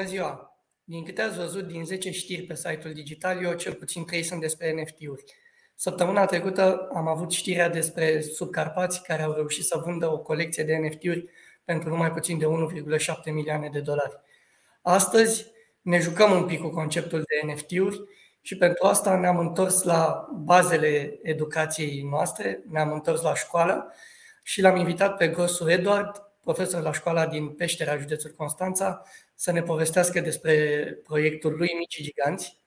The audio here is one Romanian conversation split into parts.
Bună ziua! Din câte ați văzut din 10 știri pe site-ul digital, eu cel puțin 3 sunt despre NFT-uri. Săptămâna trecută am avut știrea despre Subcarpați care au reușit să vândă o colecție de NFT-uri pentru numai puțin de 1,7 milioane de dolari. Astăzi ne jucăm un pic cu conceptul de NFT-uri și pentru asta ne-am întors la bazele educației noastre, ne-am întors la școală și l-am invitat pe Gosu Eduard, profesor la școala din Peștera, județul Constanța, să ne povestească despre proiectul lui Mici Giganți.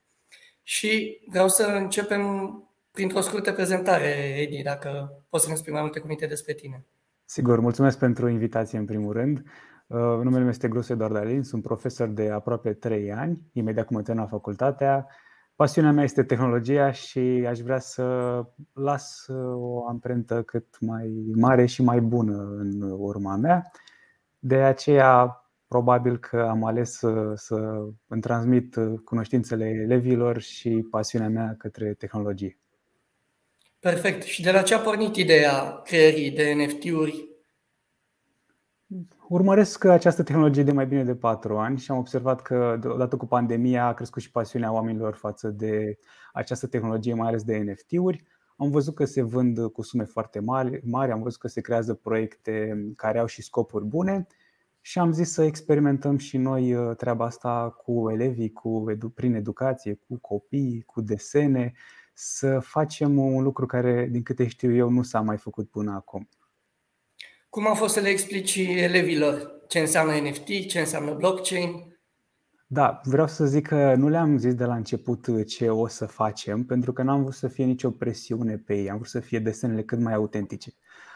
Și vreau să începem printr-o scurtă prezentare, Edi, dacă poți să ne spui mai multe cuvinte despre tine. Sigur, mulțumesc pentru invitație în primul rând. Uh, numele meu este Grosu Eduard Alin, sunt profesor de aproape 3 ani, imediat cum am facultatea. Pasiunea mea este tehnologia și aș vrea să las o amprentă cât mai mare și mai bună în urma mea. De aceea, probabil că am ales să, să îmi transmit cunoștințele elevilor și pasiunea mea către tehnologie. Perfect. Și de la ce a pornit ideea creării de NFT-uri Urmăresc această tehnologie de mai bine de patru ani și am observat că, odată cu pandemia, a crescut și pasiunea oamenilor față de această tehnologie, mai ales de NFT-uri. Am văzut că se vând cu sume foarte mari, mari, am văzut că se creează proiecte care au și scopuri bune și am zis să experimentăm și noi uh, treaba asta cu elevii, cu, prin educație, cu copii, cu desene, să facem un lucru care, din câte știu eu, nu s-a mai făcut până acum. Cum a fost să le explici elevilor ce înseamnă NFT, ce înseamnă blockchain? Da, vreau să zic că nu le-am zis de la început ce o să facem, pentru că n-am vrut să fie nicio presiune pe ei, am vrut să fie desenele cât mai autentice.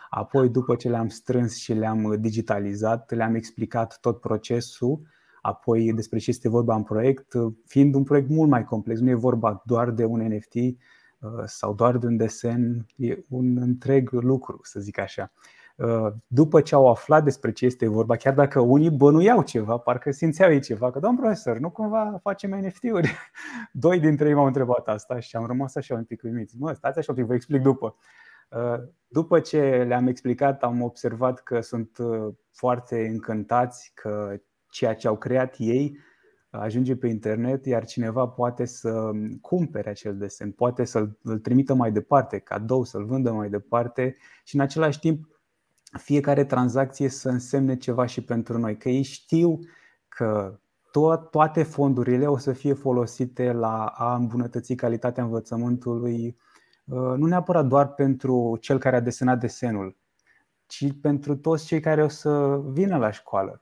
Apoi, după ce le-am strâns și le-am digitalizat, le-am explicat tot procesul, apoi despre ce este vorba în proiect, fiind un proiect mult mai complex, nu e vorba doar de un NFT uh, sau doar de un desen, e un întreg lucru, să zic așa. Uh, după ce au aflat despre ce este vorba, chiar dacă unii bănuiau ceva, parcă simțeau ei ceva, că domn profesor, nu cumva facem NFT-uri? Doi dintre ei m-au întrebat asta și am rămas așa un pic uimiți. Mă, stați așa un pic, vă explic după. Uh, după ce le-am explicat, am observat că sunt uh, foarte încântați că ceea ce au creat ei ajunge pe internet, iar cineva poate să cumpere acel desen, poate să-l trimită mai departe, cadou, să-l vândă mai departe și în același timp fiecare tranzacție să însemne ceva și pentru noi, că ei știu că to- toate fondurile o să fie folosite la a îmbunătăți calitatea învățământului, uh, nu neapărat doar pentru cel care a desenat desenul, ci pentru toți cei care o să vină la școală.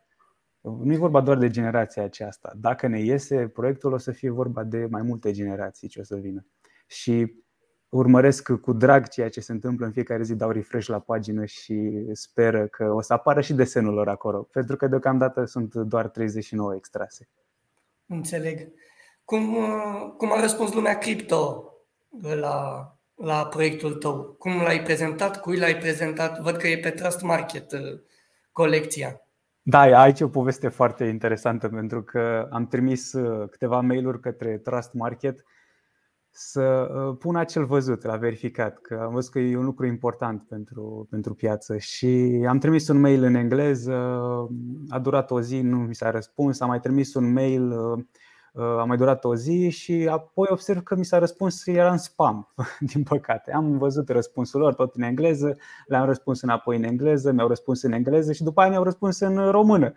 Nu e vorba doar de generația aceasta. Dacă ne iese proiectul, o să fie vorba de mai multe generații ce o să vină. Și urmăresc cu drag ceea ce se întâmplă în fiecare zi, dau refresh la pagină și speră că o să apară și desenul lor acolo, pentru că deocamdată sunt doar 39 extrase. Înțeleg. Cum, cum a răspuns lumea cripto la, la proiectul tău? Cum l-ai prezentat? Cui l-ai prezentat? Văd că e pe Trust Market uh, colecția. Da, aici e o poveste foarte interesantă pentru că am trimis uh, câteva mail-uri către Trust Market să uh, pun acel văzut la verificat, că am văzut că e un lucru important pentru, pentru piață și am trimis un mail în engleză, a durat o zi, nu mi s-a răspuns, am mai trimis un mail, uh, uh, a mai durat o zi și apoi observ că mi s-a răspuns, era în spam, din păcate. Am văzut răspunsul lor tot în engleză, le-am răspuns înapoi în engleză, mi-au răspuns în engleză și după aia mi-au răspuns în română.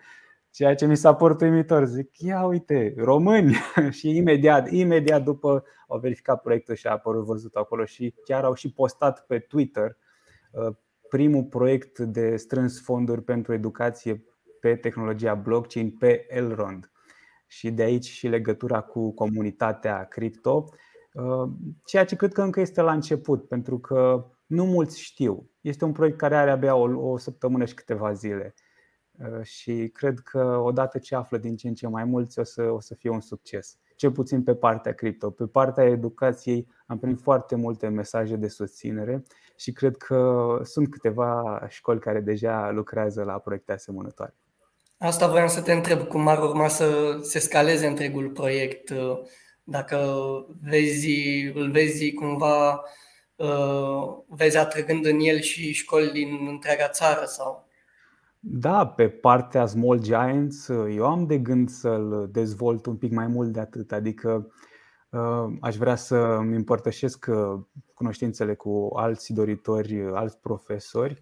Ceea ce mi s-a părut uimitor, zic, ia uite, români și imediat, imediat după au verificat proiectul și a apărut văzut acolo și chiar au și postat pe Twitter uh, primul proiect de strâns fonduri pentru educație pe tehnologia blockchain pe Elrond. Și de aici și legătura cu comunitatea cripto, uh, ceea ce cred că încă este la început, pentru că nu mulți știu. Este un proiect care are abia o, o săptămână și câteva zile Uh, și cred că odată ce află din ce în ce mai mulți o să, o să fie un succes. Cel puțin pe partea cripto. Pe partea educației am primit foarte multe mesaje de susținere și cred că sunt câteva școli care deja lucrează la proiecte asemănătoare. Asta vreau să te întreb, cum ar urma să se scaleze întregul proiect, dacă vezi, îl vezi cumva, uh, vezi atrăgând în el și școli din întreaga țară sau Da, pe partea Small Giants, eu am de gând să-l dezvolt un pic mai mult de atât. Adică aș vrea să îmi împărtășesc cunoștințele cu alți doritori, alți profesori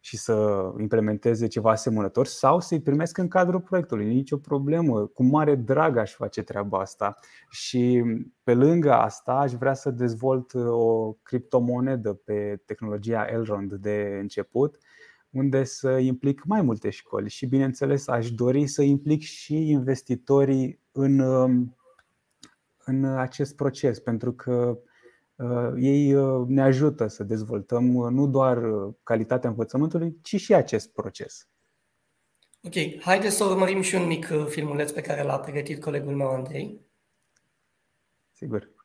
și să implementeze ceva asemănător sau să-i primesc în cadrul proiectului. Nici o problemă. Cu mare drag aș face treaba asta. Și pe lângă asta aș vrea să dezvolt o criptomonedă pe tehnologia Elrond de început unde să implic mai multe școli și, bineînțeles, aș dori să implic și investitorii în, în acest proces, pentru că Uh, ei uh, ne ajută să dezvoltăm uh, nu doar calitatea învățământului, ci și acest proces. Ok, haideți să urmărim și un mic filmuleț pe care l-a pregătit colegul meu Andrei. Sigur.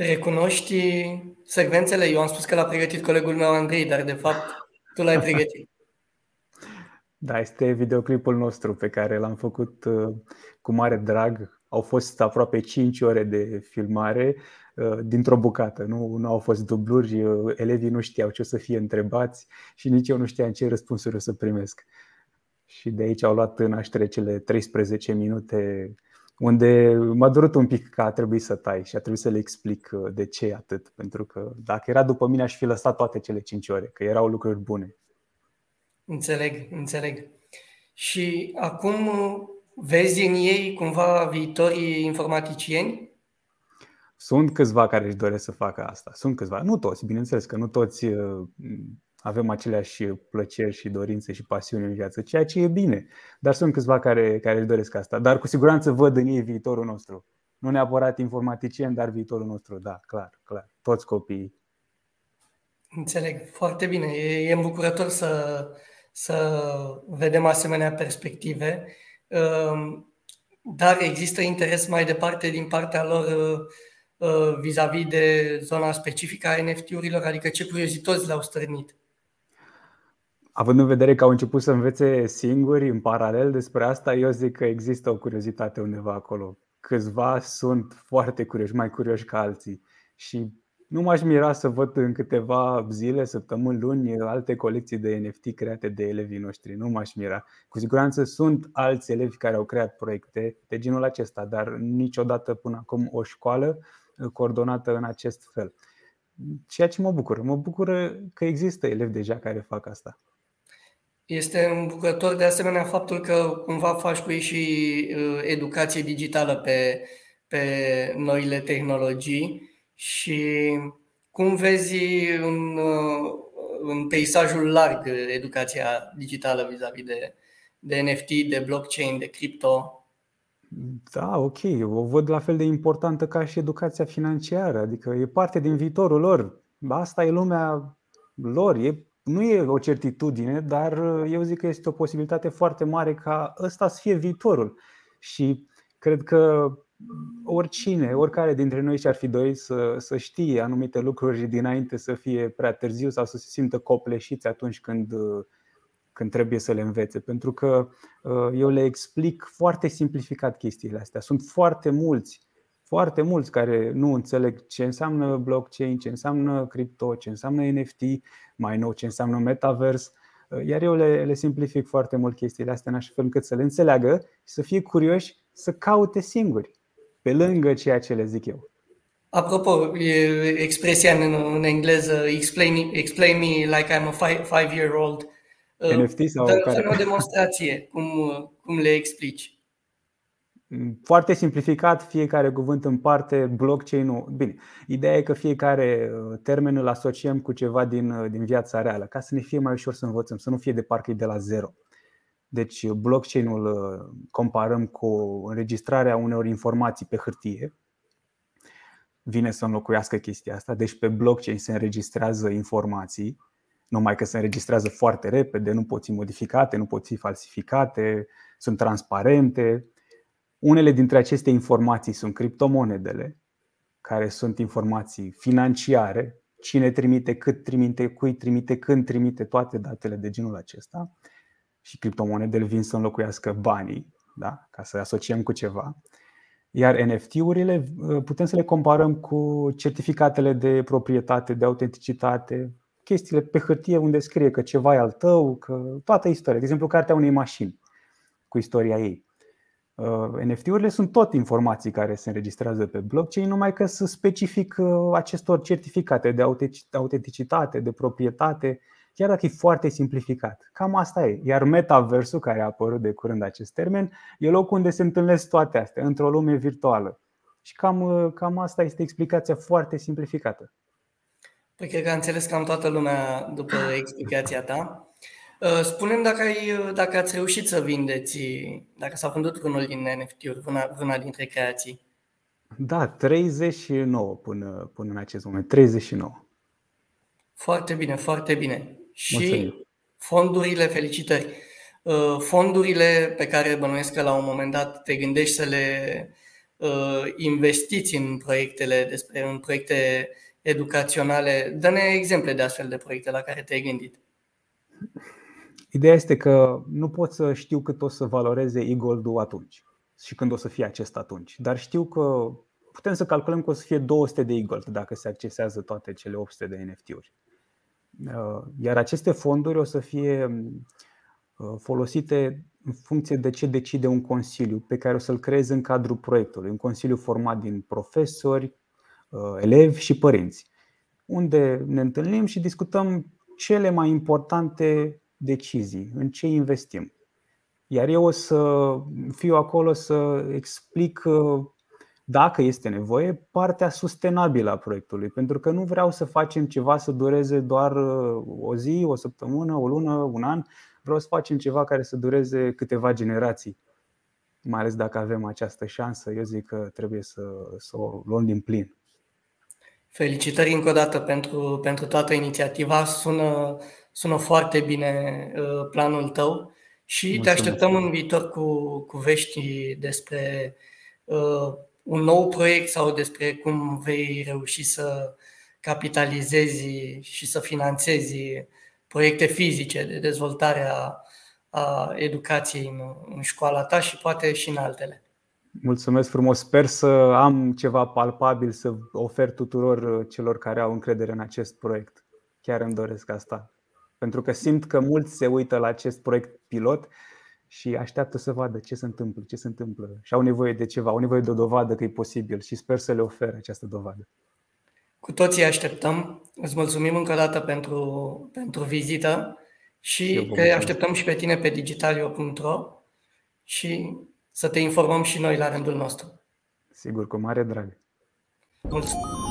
Recunoști secvențele? Eu am spus că l-a pregătit colegul meu Andrei, dar de fapt tu l-ai pregătit. Da, este videoclipul nostru pe care l-am făcut uh, cu mare drag. Au fost aproape 5 ore de filmare uh, dintr-o bucată. Nu, nu au fost dubluri, uh, elevii nu știau ce o să fie întrebați și nici eu nu știam ce răspunsuri o să primesc. Și de aici au luat naștere cele 13 minute unde m-a durut un pic că a trebuit să tai și a trebuit să le explic uh, de ce atât. Pentru că dacă era după mine, aș fi lăsat toate cele cinci ore, că erau lucruri bune. Înțeleg, înțeleg. Și acum uh, vezi în ei cumva viitorii informaticieni? Sunt câțiva care își doresc să facă asta. Sunt câțiva. Nu toți, bineînțeles că nu toți uh, avem aceleași plăceri și dorințe și pasiuni în viață, ceea ce e bine. Dar sunt câțiva care, care își doresc asta. Dar cu siguranță văd în ei viitorul nostru. Nu neapărat informaticieni, dar viitorul nostru, da, clar, clar. Toți copiii. Înțeleg, foarte bine. E, e îmbucurător să, să vedem asemenea perspective. Um, dar există interes mai departe din partea lor uh, vis-a-vis de zona specifică a NFT-urilor, adică ce curiozități le-au stârnit? Având în vedere că au început să învețe singuri, în paralel despre asta, eu zic că există o curiozitate undeva acolo. Câțiva sunt foarte curioși, mai curioși ca alții. Și nu m-aș mira să văd în câteva zile, săptămâni, luni, alte colecții de NFT create de elevii noștri. Nu m-aș mira. Cu siguranță sunt alți elevi care au creat proiecte de genul acesta, dar niciodată până acum o școală coordonată în acest fel. Ceea ce mă bucură. Mă bucură că există elevi deja care fac asta. Este îmbucător de asemenea faptul că cumva faci cu ei și uh, educație digitală pe, pe noile tehnologii și cum vezi în, uh, în peisajul larg educația digitală vis-a-vis de, de NFT, de blockchain, de cripto? Da, ok. O văd la fel de importantă ca și educația financiară. Adică e parte din viitorul lor. Asta e lumea lor. E nu e o certitudine, dar uh, eu zic că este o posibilitate foarte mare ca ăsta să fie viitorul. Și cred că oricine, oricare dintre noi și-ar fi dorit să, să știe anumite lucruri dinainte să fie prea târziu sau să se simtă copleșiți atunci când, uh, când trebuie să le învețe. Pentru că uh, eu le explic foarte simplificat chestiile astea. Sunt foarte mulți foarte mulți care nu înțeleg ce înseamnă blockchain, ce înseamnă cripto, ce înseamnă NFT, mai nou ce înseamnă metavers. Iar eu le, le simplific foarte mult chestiile astea în așa fel încât să le înțeleagă și să fie curioși să caute singuri, pe lângă ceea ce le zic eu. Apropo, e expresia în, în engleză explain, explain me like I'm a five, five year old. NFT sau Dar care? o demonstrație, cum, cum le explici. Foarte simplificat, fiecare cuvânt în parte, blockchain-ul. Bine, ideea e că fiecare uh, termen îl asociem cu ceva din, uh, din viața reală, ca să ne fie mai ușor să învățăm, să nu fie de parcă e de la zero. Deci, blockchain-ul comparăm cu înregistrarea unor informații pe hârtie, vine să înlocuiască chestia asta. Deci pe blockchain se înregistrează informații, numai că se înregistrează foarte repede, nu pot fi modificate, nu pot fi falsificate, sunt transparente. Unele dintre aceste informații sunt criptomonedele, care sunt informații financiare, cine trimite, cât trimite, cui trimite, când trimite, toate datele de genul acesta. Și criptomonedele vin să înlocuiască banii, da? ca să asociem cu ceva. Iar NFT-urile uh, putem să le comparăm cu certificatele de proprietate, de autenticitate, chestiile pe hârtie unde scrie că ceva e al tău, că toată istoria. De exemplu, cartea unei mașini cu istoria ei. Uh, NFT-urile sunt tot informații care se înregistrează pe blockchain, numai că sunt specific uh, acestor certificate de autenticitate, de proprietate chiar dacă e foarte simplificat. Cam asta e. Iar metaversul, care a apărut de curând acest termen, e locul unde se întâlnesc toate astea, într-o lume virtuală. Și cam, cam asta este explicația foarte simplificată. Păi cred că am înțeles cam toată lumea după explicația ta. Uh, Spunem dacă, ai, dacă ați reușit să vindeți, dacă s-a vândut unul din NFT-uri, una, una dintre creații. Da, 39 până, până în acest moment, 39. Foarte bine, foarte bine și Mulțumim. fondurile, felicitări, uh, fondurile pe care bănuiesc că la un moment dat te gândești să le uh, investiți în proiectele despre în proiecte educaționale. Dă-ne exemple de astfel de proiecte la care te-ai gândit. Ideea este că nu pot să știu cât o să valoreze e-gold atunci și când o să fie acest atunci, dar știu că putem să calculăm că o să fie 200 de e-gold dacă se accesează toate cele 800 de NFT-uri. Uh, iar aceste fonduri o să fie uh, folosite în funcție de ce decide un consiliu pe care o să-l creeze în cadrul proiectului. Un consiliu format din profesori, uh, elevi și părinți, unde ne întâlnim și discutăm cele mai importante decizii, în ce investim. Iar eu o să fiu acolo să explic dacă este nevoie, partea sustenabilă a proiectului. Pentru că nu vreau să facem ceva să dureze doar uh, o zi, o săptămână, o lună, un an. Vreau să facem ceva care să dureze câteva generații. Mai ales dacă avem această șansă, eu zic că trebuie să, să o luăm din plin. Felicitări încă o dată pentru, pentru toată inițiativa. Sună, sună foarte bine uh, planul tău și Mulțumesc. te așteptăm în viitor cu, cu vești despre uh, un nou proiect sau despre cum vei reuși să capitalizezi și să finanțezi proiecte fizice de dezvoltare a, a educației în, în școala ta și poate și în altele. Mulțumesc frumos. Sper să am ceva palpabil să ofer tuturor celor care au încredere în acest proiect. Chiar îmi doresc asta. Pentru că simt că mulți se uită la acest proiect pilot și așteaptă să vadă ce se întâmplă, ce se întâmplă și au nevoie de ceva, au nevoie de o dovadă că e posibil și sper să le ofer această dovadă. Cu toții așteptăm. Îți mulțumim încă o dată pentru, pentru vizită și te așteptăm și pe tine pe digitalio.ro și să te informăm și noi la rândul nostru. Sigur, cu mare drag. Mulțumim.